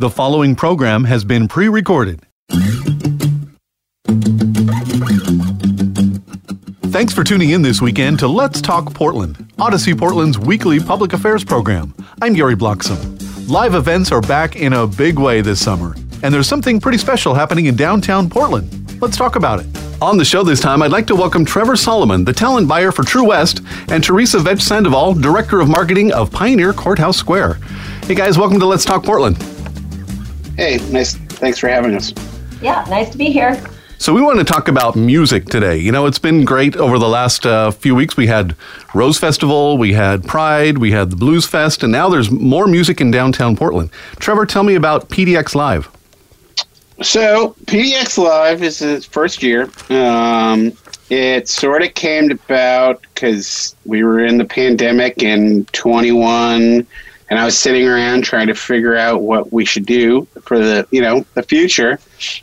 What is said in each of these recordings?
The following program has been pre recorded. Thanks for tuning in this weekend to Let's Talk Portland, Audacy Portland's weekly public affairs program. I'm Gary Bloxam. Live events are back in a big way this summer, and there's something pretty special happening in downtown Portland. Let's talk about it. On the show this time, I'd like to welcome Trevor Solomon, the talent buyer for True West, and Teresa Vetch Sandoval, Director of Marketing of Pioneer Courthouse Square. Hey guys, welcome to Let's Talk Portland. Hey, nice. Thanks for having us. Yeah, nice to be here. So we want to talk about music today. You know, it's been great over the last uh, few weeks. We had Rose Festival, we had Pride, we had the Blues Fest, and now there's more music in downtown Portland. Trevor, tell me about PDX Live. So PDX Live is its first year. Um, it sort of came about because we were in the pandemic in 21, and I was sitting around trying to figure out what we should do for the you know the future.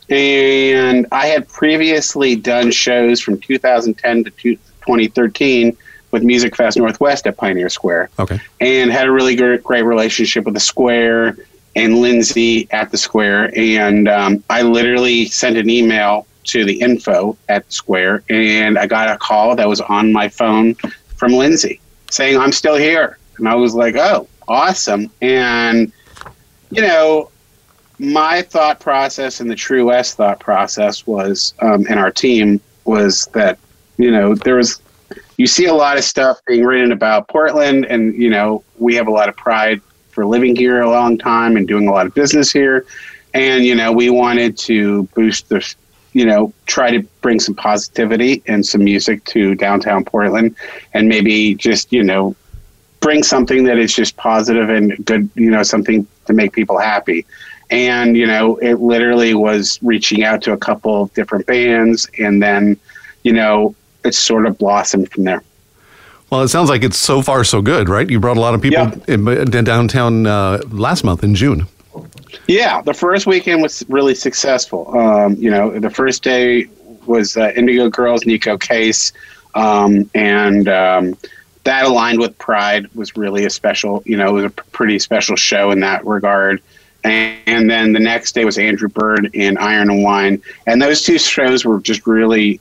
And I had previously done shows from 2010 to 2013 with Music Fest Northwest at Pioneer Square. Okay. And had a really great, great relationship with the Square and Lindsay at the Square. And um, I literally sent an email to the info at Square, and I got a call that was on my phone from Lindsay saying, I'm still here. And I was like, oh, awesome. And, you know, my thought process and the True West thought process was, um, and our team was that, you know, there was, you see a lot of stuff being written about Portland, and, you know, we have a lot of pride for living here a long time and doing a lot of business here. And, you know, we wanted to boost the, you know, try to bring some positivity and some music to downtown Portland and maybe just, you know, bring something that is just positive and good, you know, something to make people happy. And, you know, it literally was reaching out to a couple of different bands and then, you know, it sort of blossomed from there. Well, it sounds like it's so far so good, right? You brought a lot of people Yeah. in, in downtown uh, last month in June. Yeah, the first weekend was really successful. Um, you know, the first day was uh, Indigo Girls, Neko Case, um, and um, that aligned with Pride was really a special. You know, it was a pretty special show in that regard. And, and then the next day was Andrew Bird and Iron and Wine, and those two shows were just really,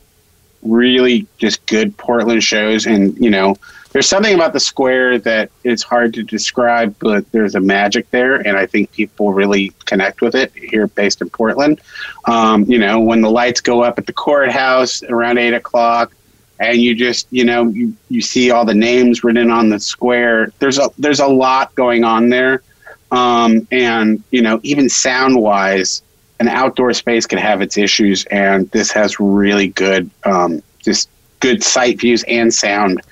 really just good Portland shows. And you know, there's something about the square that it's hard to describe, but there's a magic there, and I think people really connect with it here, based in Portland. Um, you know, when the lights go up at the courthouse around eight o'clock, and you just, you know, you, you see all the names written on the square. There's a there's a lot going on there, um, and you know, even sound wise, an outdoor space can have its issues, and this has really good, um, just good sight views and sound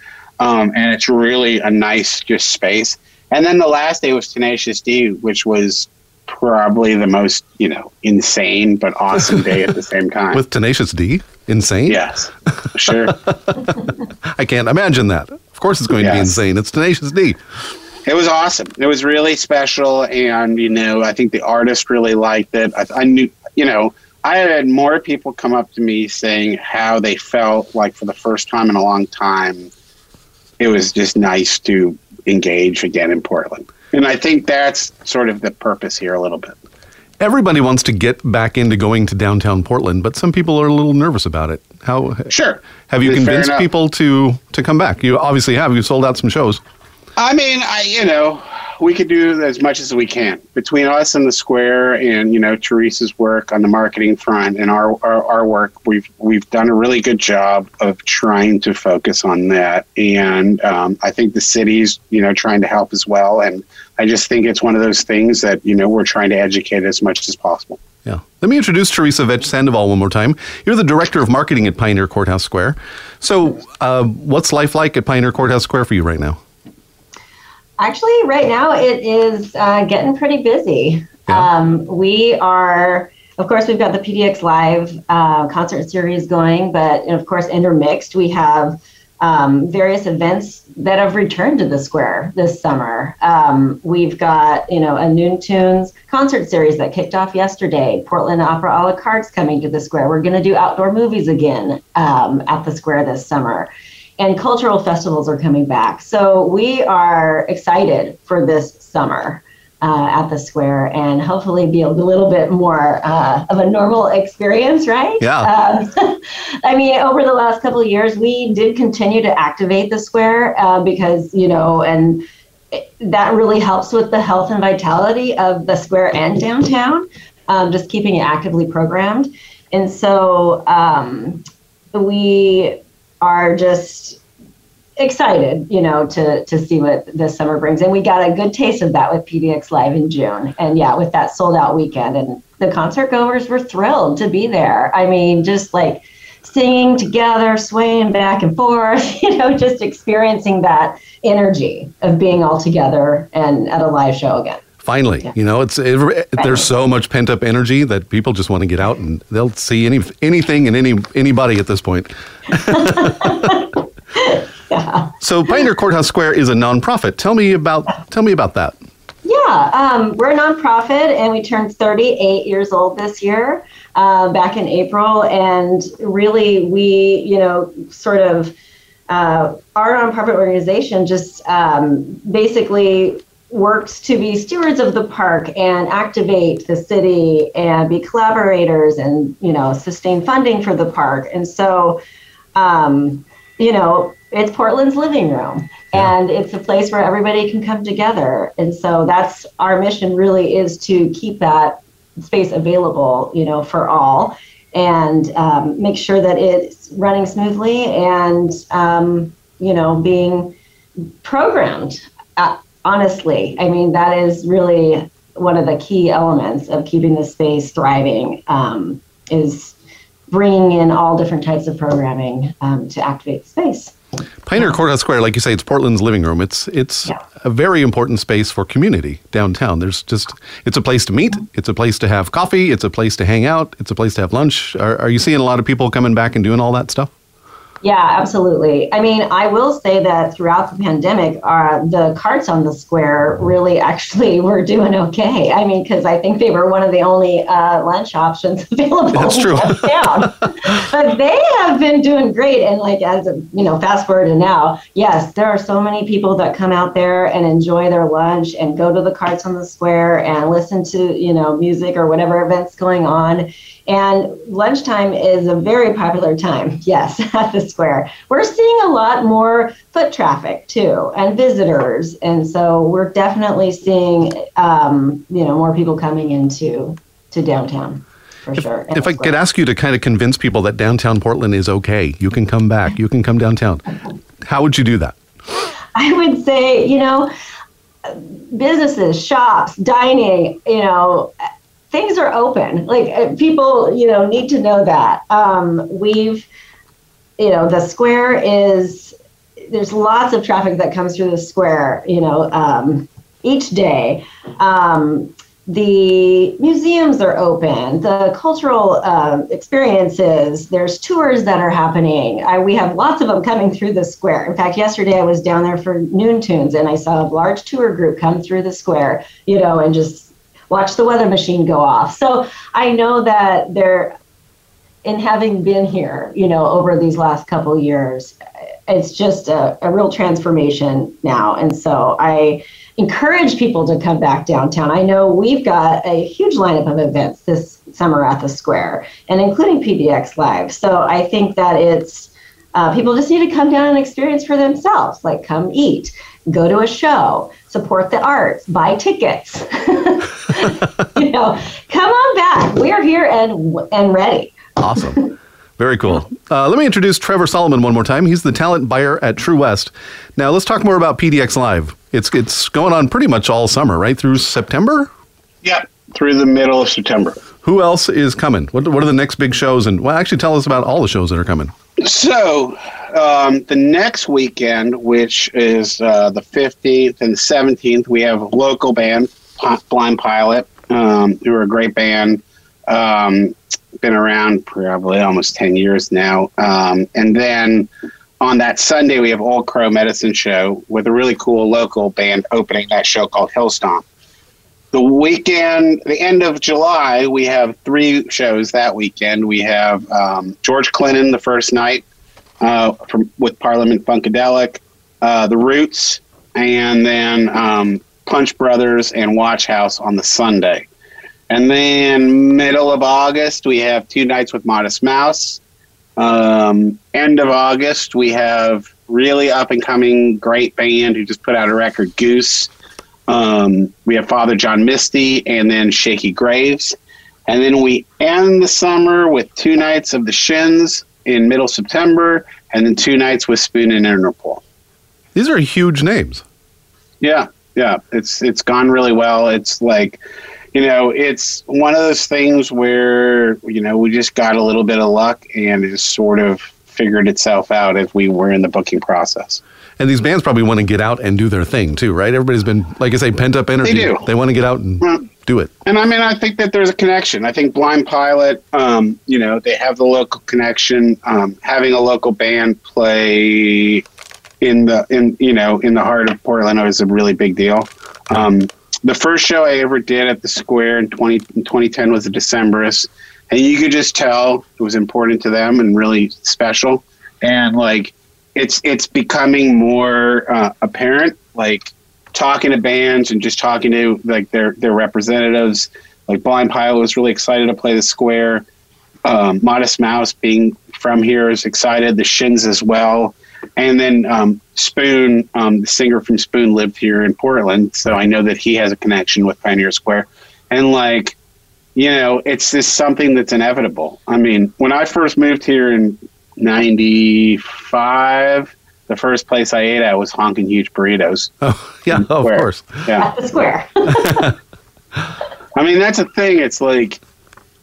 um, and it's really a nice just space. And then the last day was Tenacious D, which was probably the most you know insane but awesome day at the same time. With Tenacious D? Insane? yes, sure. I can't imagine that. Of course it's going to be insane. It's Tenacious D. It was awesome. It was really special, and you know, I think the artist really liked it. I, I knew, you know, I had more people come up to me saying how they felt like for the first time in a long time. It was just nice to engage again in Portland, and I think that's sort of the purpose here a little bit. Everybody wants to get back into going to downtown Portland, but some people are a little nervous about it. How Sure. have you convinced people to to come back? You obviously have. You sold out some shows. I mean, I you know, we could do as much as we can between us and the square, and you know Teresa's work on the marketing front and our, our our work. We've we've done a really good job of trying to focus on that, and um, I think the city's you know trying to help as well. And I just think it's one of those things that you know we're trying to educate as much as possible. Yeah. Let me introduce Teresa Vetch Sandoval one more time. You're the director of marketing at Pioneer Courthouse Square. So, uh, what's life like at Pioneer Courthouse Square for you right now? Actually, right now it is uh, getting pretty busy. Yeah. Um, we are, of course, we've got the PDX Live uh, concert series going, but of course, intermixed, we have um, various events that have returned to the square this summer. Um, we've got, you know, a Noon Tunes concert series that kicked off yesterday. Portland Opera a la carte's coming to the square. We're going to do outdoor movies again um, at the square this summer. And cultural festivals are coming back. So we are excited for this summer. Uh, at the square and hopefully be a little bit more uh, of a normal experience, right? Yeah. Um, I mean, over the last couple of years, we did continue to activate the square uh, because, you know, and it- that really helps with the health and vitality of the square and downtown, um, just keeping it actively programmed. And so um, we are just excited, you know, to to see what this summer brings. And we got a good taste of that with PDX Live in June. And yeah, with that sold out weekend and the concert goers were thrilled to be there. I mean, just like singing together, swaying back and forth, you know, just experiencing that energy of being all together and at a live show again. Finally, you know, it's it, there's so much pent up energy that people just want to get out and they'll see any anything and any anybody at this point. yeah. So Pioneer Courthouse Square is a nonprofit. Tell me about tell me about that. Yeah, um, we're a nonprofit and we turned 38 years old this year, uh, back in April. And really, we, you know, sort of, uh, our nonprofit organization just um, basically works to be stewards of the park and activate the city and be collaborators and, you know, sustain funding for the park. And so, um, you know, it's Portland's living room and it's a place where everybody can come together. And so that's our mission really is to keep that space available, you know, for all and um, make sure that it's running smoothly and, um, you know, being programmed. Uh, honestly, I mean, that is really one of the key elements of keeping the space thriving um, is bringing in all different types of programming um, to activate the space. Pioneer Courthouse Square, like you say, it's Portland's living room. It's it's Yeah. a very important space for community downtown. There's just it's a place to meet. It's a place to have coffee. It's a place to hang out. It's a place to have lunch. Are, are you seeing a lot of people coming back and doing all that stuff? Yeah, absolutely. I mean, I will say that throughout the pandemic, uh, the carts on the square really actually were doing okay. I mean, because I think they were one of the only uh, lunch options available That's true. downtown. but they have been doing great. And like as a, you know, fast forward to now, yes, there are so many people that come out there and enjoy their lunch and go to the carts on the square and listen to you know music or whatever events going on. And lunchtime is a very popular time, yes, at the square. We're seeing a lot more foot traffic too, and visitors, and so we're definitely seeing, um, you know, more people coming into to downtown for sure. If I could ask you to kind of convince people that downtown Portland is okay, you can come back. You can come downtown. How would you do that? I would say, you know, businesses, shops, dining, you know, things are open. Like uh, people, you know, need to know that. Um, we've, you know, the square is, there's lots of traffic that comes through the square, you know, um, each day. Um, the museums are open, the cultural um, experiences, there's tours that are happening. I, we have lots of them coming through the square. In fact, yesterday I was down there for Noon Tunes and I saw a large tour group come through the square, you know, and just watch the weather machine go off. So I know that there, in having been here, you know, over these last couple years, it's just a, a real transformation now. And so I encourage people to come back downtown. I know we've got a huge lineup of events this summer at the square, and including PDX Live. So I think that it's uh, people just need to come down and experience for themselves, like come eat, go to a show, support the arts, buy tickets. you know, come on back. We are here and and ready. Awesome. Very cool. Uh, let me introduce Trevor Solomon one more time. He's the talent buyer at True West. Now let's talk more about PDX Live. It's it's going on pretty much all summer, right through September. Yeah, through the middle of September. Who else is coming? What what are the next big shows? And well, actually, tell us about all the shows that are coming. So, um, the next weekend, which is uh, the 15th and 17th, we have a local band, Blind Pilot, um, who are a great band. Um, been around probably almost 10 years now. Um, and then on that Sunday, we have Old Crow Medicine Show with a really cool local band opening that show called Hillstomp. The weekend, the end of July, we have three shows that weekend. We have um, George Clinton the first night uh, from with Parliament Funkadelic, uh, The Roots, and then um, Punch Brothers and Watchhouse on the Sunday. And then middle of August, we have two nights with Modest Mouse. Um, end of August, we have really up and coming great band who just put out a record, Goose. Um, we have Father John Misty and then Shakey Graves. And then we end the summer with two nights of the Shins in middle September and then two nights with Spoon and Interpol. These are huge names. Yeah, yeah. It's it's gone really well. It's like you know, it's one of those things where, you know, we just got a little bit of luck and it just sort of figured itself out as we were in the booking process. And these bands probably want to get out and do their thing too, right? Everybody's been, like I say, pent up energy. They do. They want to get out and well, do it. And I mean, I think that there's a connection. I think Blind Pilot, um, you know, they have the local connection. Um, having a local band play in the in you know in the heart of Portland is a really big deal. Um, the first show I ever did at the Square in, 20, in 2010 was the Decemberists, and you could just tell it was important to them and really special. And like, it's it's becoming more uh, apparent. Like talking to bands and just talking to like their their representatives. Like Blind Pilot was really excited to play the Square. Um, Modest Mouse, being from here, is excited. The Shins as well. And then um, Spoon, um, the singer from Spoon, lived here in Portland, so I know that he has a connection with Pioneer Square. And like, you know, it's just something that's inevitable. I mean, when I first moved here in '95, the first place I ate at was Honkin' Huge Burritos. Oh, yeah, of course. Yeah, at the Square. I mean, that's a thing. It's like,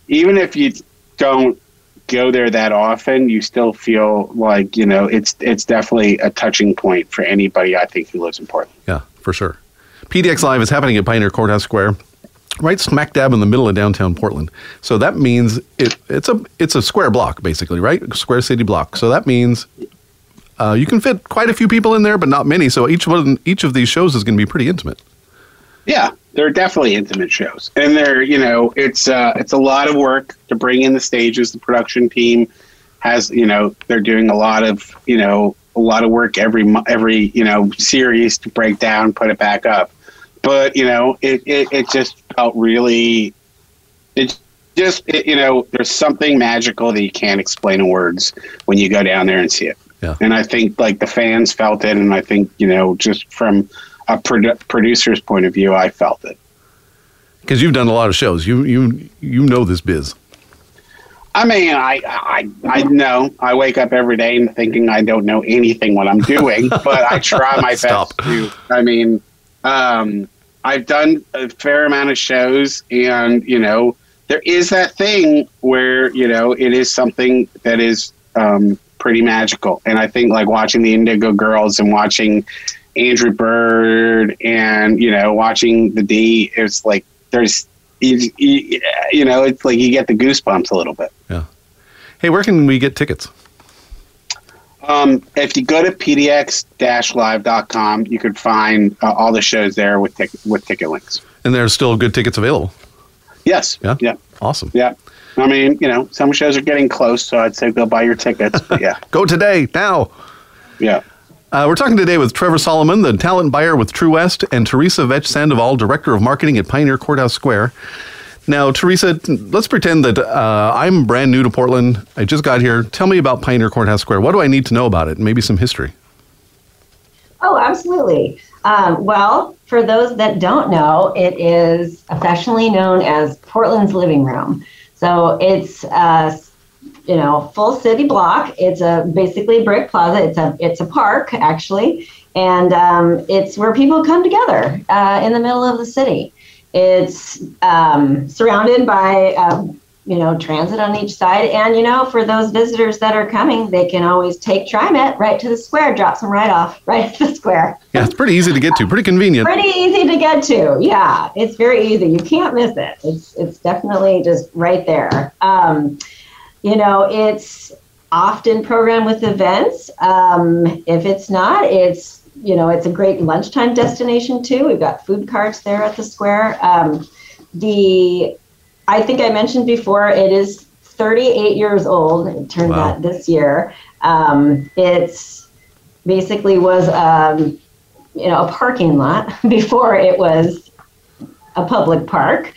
even if you don't go there that often, you still feel like you know it's it's definitely a touching point for anybody I think who lives in Portland. Yeah, for sure. PDX Live is happening at Pioneer Courthouse Square, right smack dab in the middle of downtown Portland. So that means it, it's a it's a square block basically, right? Square city block. So that means uh, you can fit quite a few people in there, but not many. So each one each of these shows is going to be pretty intimate. Yeah, they're definitely intimate shows, and they're you know it's uh, it's a lot of work to bring in the stages. The production team has you know they're doing a lot of you know a lot of work every every you know series to break down, put it back up. But you know it it, it just felt really it just it, you know there's something magical that you can't explain in words when you go down there and see it. Yeah. And I think like the fans felt it, and I think you know just from a produ- producer's point of view, I felt it. Because you've done a lot of shows, you you you know this biz. I mean, I, I I know I wake up every day thinking I don't know anything what I'm doing, but I try my best to. I mean, um, I've done a fair amount of shows, and you know, there is that thing where you know it is something that is um, pretty magical, and I think like watching the Indigo Girls and watching Andrew Bird and you know watching the D, it's like there's you, you, you know it's like you get the goosebumps a little bit. Yeah. Hey, where can we get tickets? Um, if you go to pdx-live.com, you can find uh, all the shows there with tic- with ticket links. And there's still good tickets available. Yes. Yeah. Yeah. Awesome. Yeah. I mean, you know, some shows are getting close, so I'd say go buy your tickets. But yeah. Go today, now. Yeah. Uh, we're talking today with Trevor Solomon, the talent buyer with True West, and Teresa Vetch Sandoval, director of marketing at Pioneer Courthouse Square. Now, Teresa, let's pretend that uh, I'm brand new to Portland. I just got here. Tell me about Pioneer Courthouse Square. What do I need to know about it? Maybe some history. Oh, absolutely. Um, well, for those that don't know, it is affectionately known as Portland's living room. So it's a you know full city block. It's a basically brick plaza. It's a it's a park actually, and um, it's where people come together uh, in the middle of the city. It's um, surrounded by um, you know, transit on each side. And, you know, for those visitors that are coming, they can always take TriMet right to the square, drop them right off, right at the square. Yeah, it's pretty easy to get to, pretty convenient. Pretty easy to get to. Yeah, it's very easy. You can't miss it. It's, it's definitely just right there. Um, you know, it's often programmed with events. Um, if it's not, it's, you know, it's a great lunchtime destination too. We've got food carts there at the square. Um, the I think I mentioned before, it is 38 years old. It turned wow. out this year. Um, it's basically was um, you know a parking lot before it was a public park,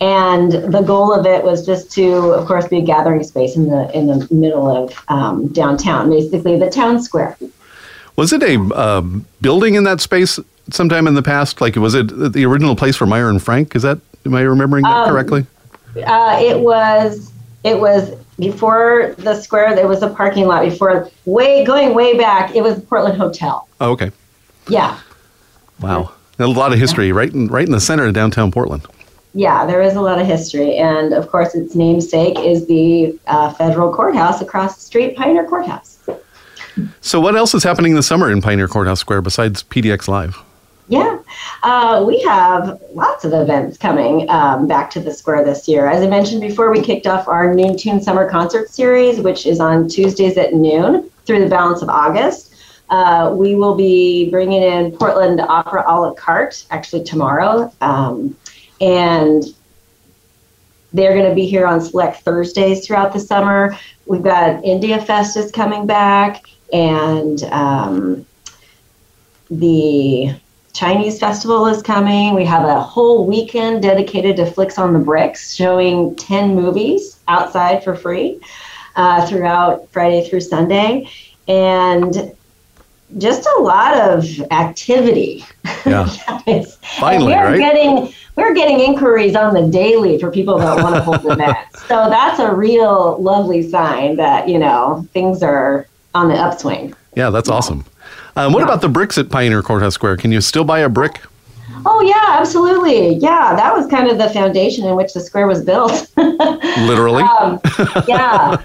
and the goal of it was just to, of course, be a gathering space in the in the middle of um, downtown, basically the town square. Was it a uh, building in that space sometime in the past? Like, was it the original place for Meier and Frank? Is that am I remembering that um, correctly? Uh, it was it was before the square. There was a parking lot before. Way going way back, it was Portland Hotel. Oh, okay. Yeah. Wow, a lot of history right in right in the center of downtown Portland. Yeah, there is a lot of history, and of course, its namesake is the uh, federal courthouse across the street, Pioneer Courthouse. So, what else is happening this summer in Pioneer Courthouse Square besides PDX Live? Yeah, uh, we have lots of events coming um, back to the square this year. As I mentioned before, we kicked off our Noon Tune Summer Concert Series, which is on Tuesdays at noon through the balance of August. Uh, we will be bringing in Portland Opera a la carte actually tomorrow. Um, and they're going to be here on select Thursdays throughout the summer. We've got India Fest is coming back, and um, the Chinese festival is coming. We have a whole weekend dedicated to Flicks on the Bricks, showing 10 movies outside for free uh, throughout Friday through Sunday. And just a lot of activity. Yeah. Finally, we're right? Getting, we're getting inquiries on the daily for people that want to hold events. So that's a real lovely sign that, you know, things are on the upswing. Yeah, that's yeah. awesome. Um, what yeah. about the bricks at Pioneer Courthouse Square? Can you still buy a brick? Oh yeah, absolutely. Yeah, that was kind of the foundation in which the square was built. Literally. um, yeah,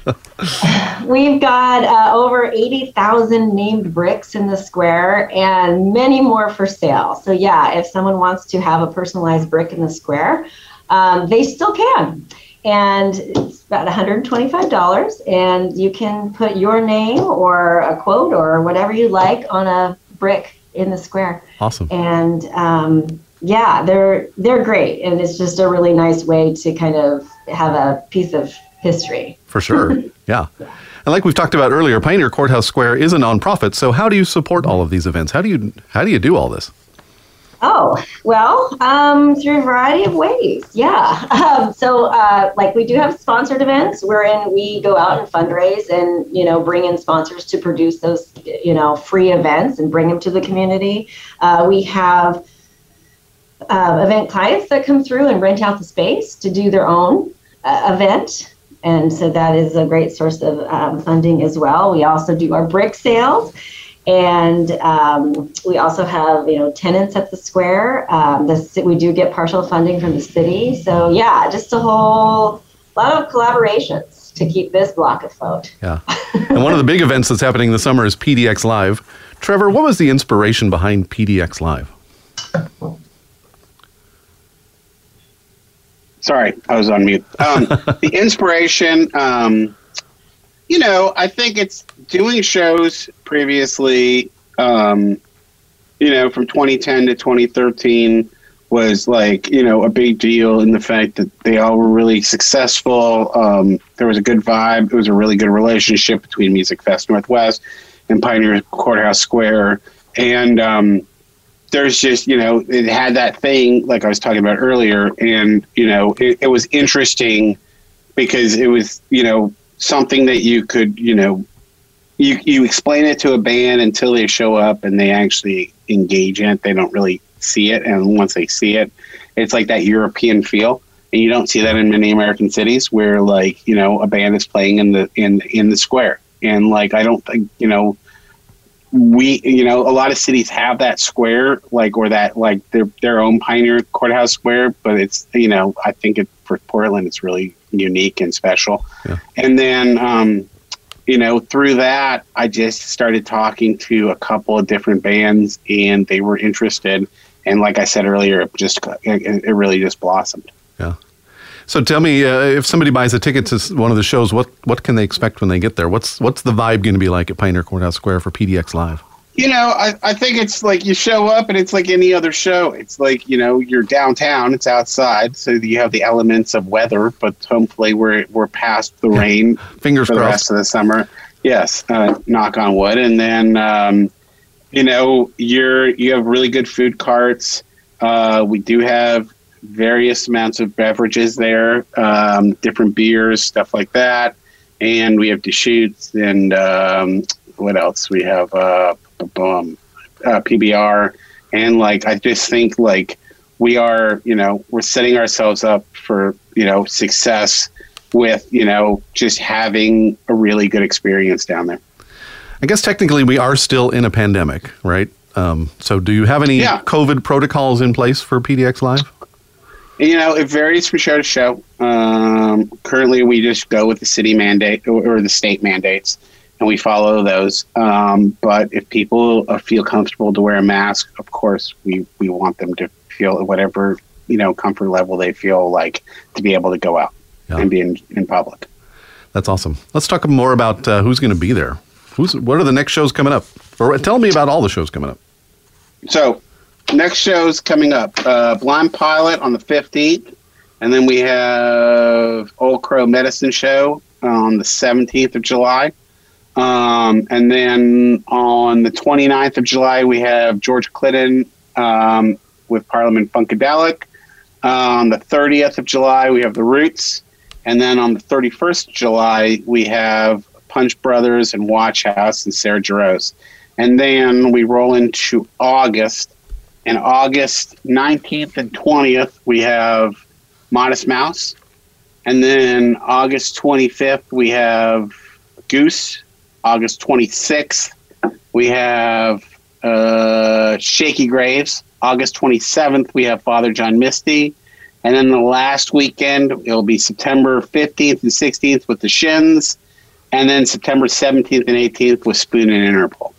we've got uh, over eighty thousand named bricks in the square, and many more for sale. So yeah, if someone wants to have a personalized brick in the square, um, they still can and it's about $125 and you can put your name or a quote or whatever you like on a brick in the square. Awesome. And um, yeah they're they're great and it's just a really nice way to kind of have a piece of history. For sure. Yeah. And like we've talked about earlier pioneer courthouse square is a nonprofit so how do you support all of these events? How do you how do you do all this Oh, well, um, through a variety of ways. Yeah. Um, so, uh, like, we do have sponsored events wherein we go out and fundraise and, you know, bring in sponsors to produce those, you know, free events and bring them to the community. Uh, we have uh, event clients that come through and rent out the space to do their own uh, event. And so that is a great source of um, funding as well. We also do our brick sales and um, we also have, you know, tenants at the square. Um, the, we do get partial funding from the city. So yeah, just a whole lot of collaborations to keep this block afloat. Yeah. and one of the big events that's happening this summer is PDX Live. Trevor, what was the inspiration behind PDX Live? Sorry, I was on mute. Um, the inspiration, um, you know, I think it's doing shows previously, um, you know, from 2010 to 2013 was like, you know, a big deal in the fact that they all were really successful. Um, there was a good vibe. It was a really good relationship between Music Fest Northwest and Pioneer Courthouse Square. And, um, there's just you know it had that thing like I was talking about earlier, and you know it, it was interesting because it was you know something that you could, you know, you you explain it to a band until they show up and they actually engage in it, they don't really see it. And once they see it, it's like that European feel. And you don't see that in many American cities where like, you know, a band is playing in the in in the square. And like I don't think, you know, we you know, a lot of cities have that square, like or that like their their own Pioneer Courthouse Square, but it's you know, I think it for Portland it's really unique and special. Yeah. And then um you know, through that, I just started talking to a couple of different bands, and they were interested. And like I said earlier, it just it, it really just blossomed. So tell me, uh, if somebody buys a ticket to one of the shows, what what can they expect when they get there? What's what's the vibe going to be like at Pioneer Courthouse Square for PDX Live? You know, I, I think it's like you show up and it's like any other show. It's like, you know, you're downtown, it's outside, so you have the elements of weather, but hopefully we're we're past the rain Fingers for the rest of the summer. Yes, uh, knock on wood. And then, um, you know, you're you have really good food carts. Uh, we do have various amounts of beverages there, um, different beers, stuff like that. And we have Deschutes and um, what else? We have uh, um, uh, PBR. And like, I just think like we are, you know, we're setting ourselves up for, you know, success with, you know, just having a really good experience down there. I guess technically we are still in a pandemic, right? Um, so do you have any Yeah. COVID protocols in place for PDX Live? You know, it varies from show to show. Um, currently, we just go with the city mandate or, the state mandates, and we follow those. Um, but if people feel comfortable to wear a mask, of course, we, we want them to feel whatever you know comfort level they feel like to be able to go out Yeah. and be in, in public. That's awesome. Let's talk more about uh, who's going to be there. Who's what are the next shows coming up? Or tell me about all the shows coming up. So, next show's coming up uh, Blind Pilot on the 15th. And then we have Old Crow Medicine Show on the 17th of July. Um, and then on the 29th of July, we have George Clinton um, with Parliament Funkadelic. on the 30th of July, we have The Roots. And then on the 31st of July, we have Punch Brothers and Watchhouse and Sarah Jarosz. And then we roll into August. And August 19th and 20th, we have Modest Mouse. And then August 25th, we have Goose. August 26th, we have uh, Shakey Graves. August 27th, we have Father John Misty. And then the last weekend, it'll be September 15th and 16th with the Shins. And then September 17th and 18th with Spoon and Interpol.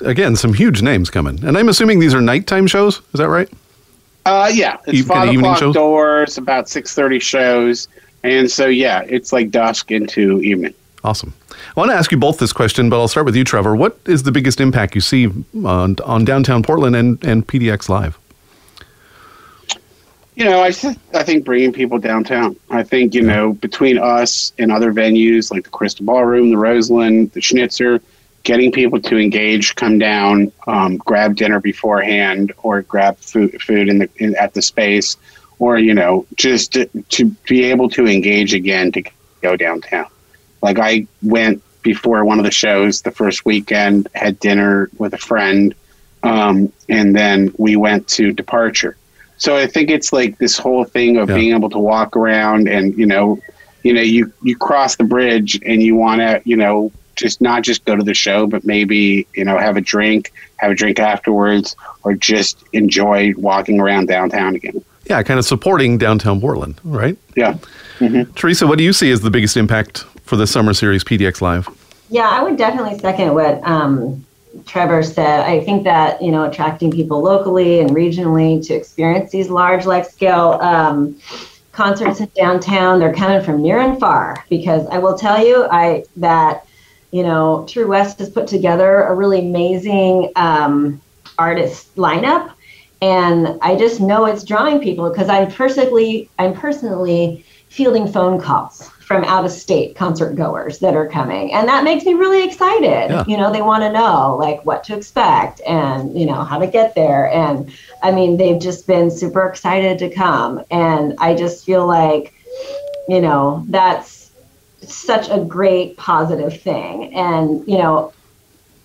Again, some huge names coming. And I'm assuming these are nighttime shows. Is that right? Uh, yeah, it's five o'clock shows? doors, about six thirty shows, and so yeah, it's like dusk into evening. Awesome. I want to ask you both this question, but I'll start with you, Trevor. What is the biggest impact you see on, on downtown Portland and, and PDX Live? You know, I I think bringing people downtown. I think you know between us and other venues like the Crystal Ballroom, the Roseland, the Schnitzer, getting people to engage, come down, um, grab dinner beforehand, or grab food food in the in, at the space, or you know just to, to be able to engage again to go downtown. Like I went before one of the shows the first weekend, had dinner with a friend, um, and then we went to Departure. So I think it's like this whole thing of Yeah. being able to walk around and you know, you know, you you cross the bridge and you want to you know just not just go to the show, but maybe you know have a drink, have a drink afterwards, or just enjoy walking around downtown again. Yeah, kind of supporting downtown Portland, right? Yeah. Teresa, what do you see as the biggest impact for the summer series PDX Live? Yeah, I would definitely second what um, Trevor said. I think that you know attracting people locally and regionally to experience these large, life scale um, concerts in downtown, they're coming from near and far. Because I will tell you, I that you know True West has put together a really amazing um, artist lineup, and I just know it's drawing people because I'm personally I'm personally fielding phone calls from out of state concert goers that are coming. And that makes me really excited. Yeah. you know they want to know like what to expect and you know how to get there. And i mean they've just been super excited to come. And i just feel like you know that's such a great positive thing and you know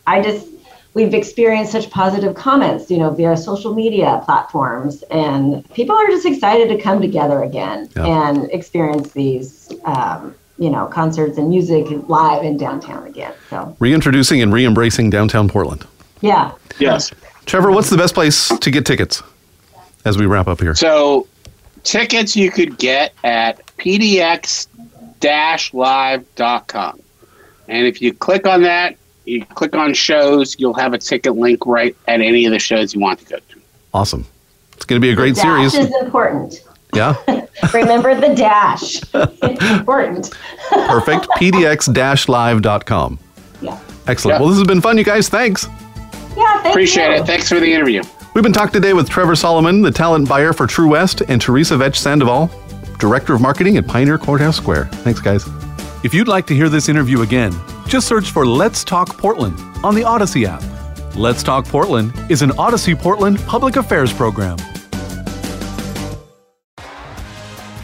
i just we've experienced such positive comments, you know, via social media platforms, and people are just excited to come together again Yeah. and experience these, um, you know, concerts and music live in downtown again. So, Reintroducing and re embracing downtown Portland. yeah. Yes. Trevor, what's the best place to get tickets as we wrap up here? So tickets you could get at pdx-live.com. And if you click on that, you click on shows, you'll have a ticket link right at any of the shows you want to go to. Awesome. It's going to be a great dash series. is important. Yeah. Remember the dash. it's important. Perfect. pdx-live.com. Yeah. Excellent. Yeah. Well, this has been fun, you guys. Thanks. Yeah. Thank Appreciate you. it. Thanks for the interview. We've been talking today with Trevor Solomon, the talent buyer for True West, and Teresa Vetch Sandoval, Director of Marketing at Pioneer Courthouse Square. Thanks, guys. If you'd like to hear this interview again, just search for Let's Talk Portland on the Audacy app. Let's Talk Portland is an Audacy Portland public affairs program.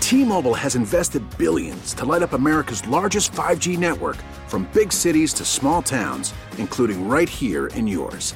T-Mobile has invested billions to light up America's largest 5G network from big cities to small towns, including right here in yours.